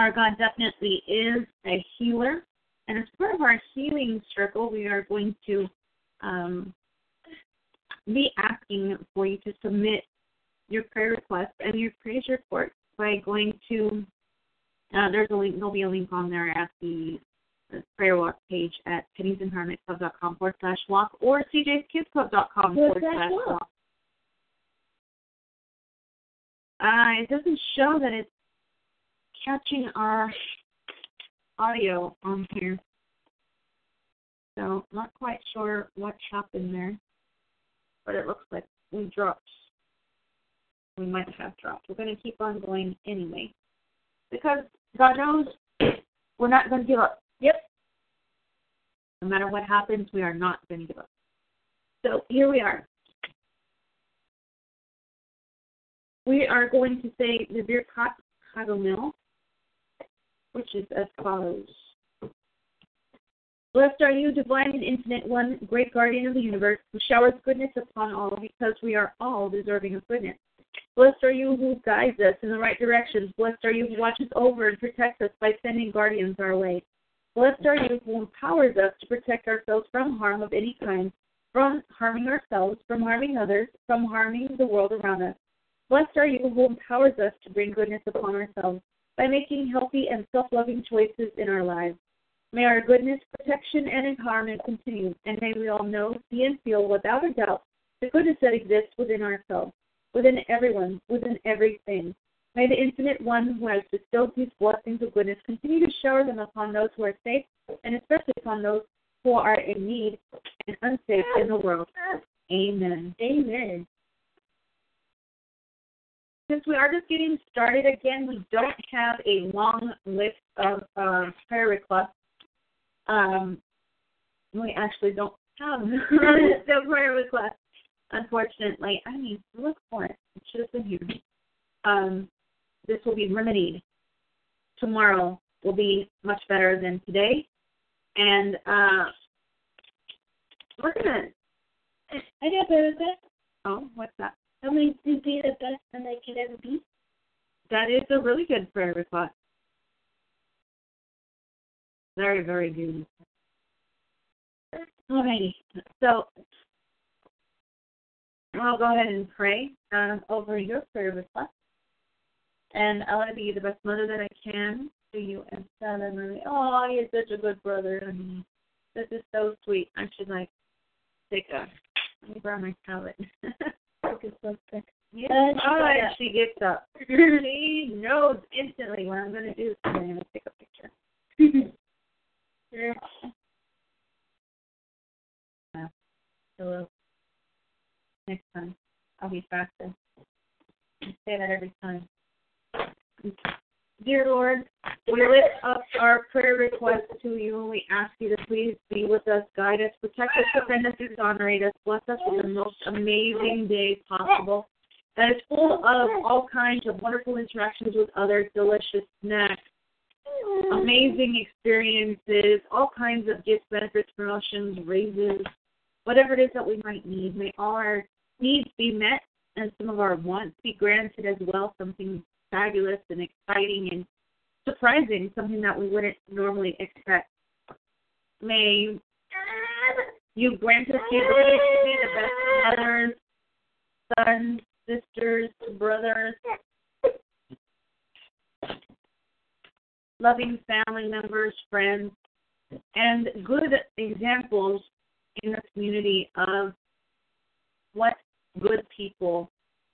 Our God definitely is a healer. And as part of our healing circle, we are going to um, be asking for you to submit your prayer requests and your praise report by going to uh, there's a link there'll be a link on there at the, the prayer walk page at pennysempowermentclub.com forward slash walk or cjskidsclub.com forward slash walk? walk. Uh, it doesn't show that it's catching our audio on here. So not quite sure what happened there. But it looks like we dropped. We might have dropped. We're going to keep on going anyway. Because God knows [CLEARS THROAT] we're not going to give up. Yep. No matter what happens, we are not going to give up. So here we are. we are going to say the Birkat HaGomel, which is as follows. Blessed are you, divine and infinite one, great guardian of the universe, who showers goodness upon all because we are all deserving of goodness. Blessed are you who guides us in the right directions. Blessed are you who watches over and protects us by sending guardians our way. Blessed are you who empowers us to protect ourselves from harm of any kind, from harming ourselves, from harming others, from harming the world around us. Blessed are you who empowers us to bring goodness upon ourselves by making healthy and self loving choices in our lives. May our goodness, protection, and empowerment continue, and may we all know, see, and feel without a doubt the goodness that exists within ourselves, within everyone, within everything. May the Infinite One who has bestowed these blessings of goodness continue to shower them upon those who are safe, and especially upon those who are in need and unsafe in the world. Amen. Amen. Since we are just getting started again, we don't have a long list of uh, prayer requests. Um, we actually don't have [LAUGHS] the prayer request, unfortunately. I need to look for it. It should have been here. Um, this will be remedied. Tomorrow will be much better than today. And uh, we're going to. I got better than. Oh, what's that? How many to be the best than I could ever be? That is a really good prayer request. Very, very good. Alrighty. So I'll go ahead and pray um, over your prayer request. And I want to be the best mother that I can to you and son and really oh you're such a good brother. I mean, this is so sweet. I should like take a let me grab my tablet. [LAUGHS] Focus so quick. Yeah. Uh, she oh, and she gets up. [LAUGHS] she knows instantly what I'm going to do. So I'm going to take a picture. [LAUGHS] Yeah. Hello. Next time, I'll be faster. I say that every time. Dear Lord, we lift up our prayer request to you we ask you to please be with us, guide us, protect us, defend us, exonerate us, bless us with the most amazing day possible. That is full of all kinds of wonderful interactions with others, delicious snacks, amazing experiences, all kinds of gifts, benefits, promotions, raises, whatever it is that we might need. May all our needs be met and some of our wants be granted as well, something fabulous and exciting and surprising, something that we wouldn't normally expect. May you grant us the ability to be the best mothers, sons, sisters, brothers, loving family members, friends, and good examples in the community of what good people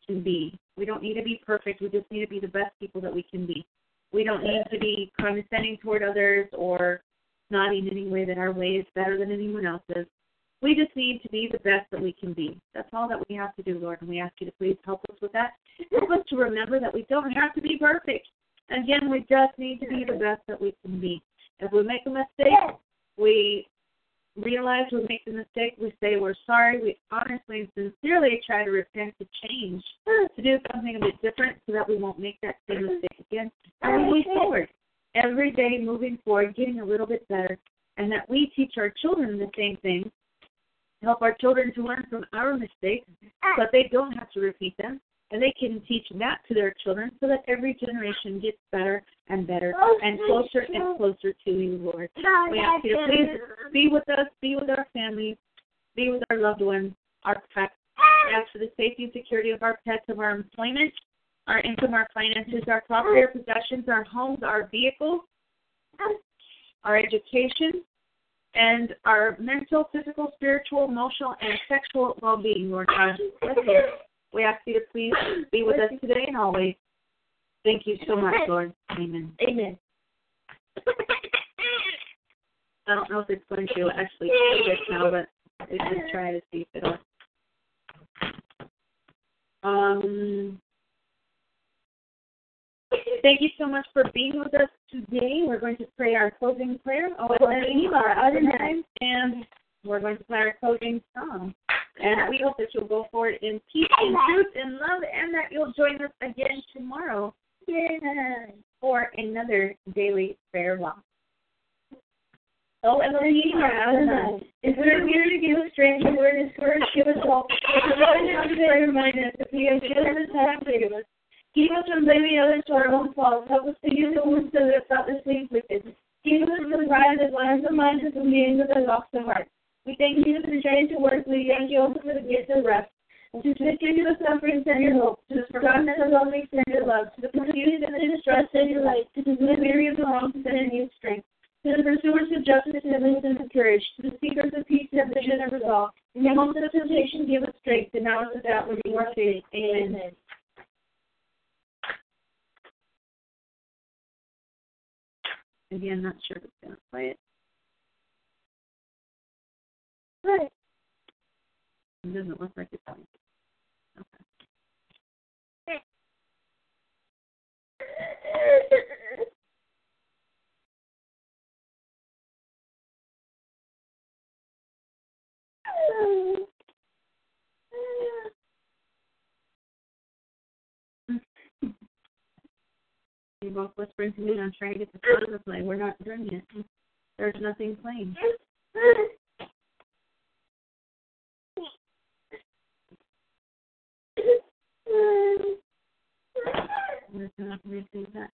can be. We don't need to be perfect. We just need to be the best people that we can be. We don't need to be condescending toward others or not in any way that our way is better than anyone else's. We just need to be the best that we can be. That's all that we have to do, Lord, and we ask you to please help us with that. Help us to remember that we don't have to be perfect. Again, we just need to be the best that we can be. If we make a mistake, we realize we make the mistake, we say we're sorry, we honestly and sincerely try to repent to change, to do something a bit different so that we won't make that same mistake again. And we move forward. Every day moving forward, getting a little bit better, and that we teach our children the same thing, help our children to learn from our mistakes so that they don't have to repeat them. And they can teach that to their children so that every generation gets better and better and closer and closer to you, Lord. We ask you to please be with us, be with our families, be with our loved ones, our pets. We ask for the safety and security of our pets, of our employment, our income, our finances, our property, our possessions, our homes, our vehicles, our education, and our mental, physical, spiritual, emotional, and sexual well being, Lord God. Bless you. We ask you to please be with us today and always. Thank you so much, Lord. Amen. Amen. I don't know if it's going to actually do this now, but we just try to see if it'll. Um, thank you so much for being with us today. We're going to pray our closing prayer. Oh, and our other time, and we're going to play our closing song. And we hope that you'll go forward in peace and truth and love and that you'll join us again tomorrow Yeah. for another daily prayer walk. Oh, and then you know, if we're here to give a stranger word, is for give us hope. Pray [LAUGHS] remind us if we have given us time, forgive us. Keep us from blaming others to our own faults. Help us to use the wisdom that thoughtlessly wicked. Keep us from the pride that lands the minds of the meetings of the lost of heart. We thank you for the trying to work. We thank you also for the gift of rest. And to the victory of the suffering, send your hope. To the forgotten of only, send your love. To the confused and the distressed, send your light. To the weary of the wrong, send a new strength. To the pursuers of justice, have wisdom and courage. To the seekers of peace, have vision and resolve. In the moments of temptation, give us strength. And now is the doubt when you are fading. Amen. Again, not sure if it's going to play it. Right. It doesn't look like it's. Okay. [LAUGHS] You're both whispering to me and I'm trying to get the song to play. We're not doing it. There's nothing playing. [LAUGHS] Just going to have that.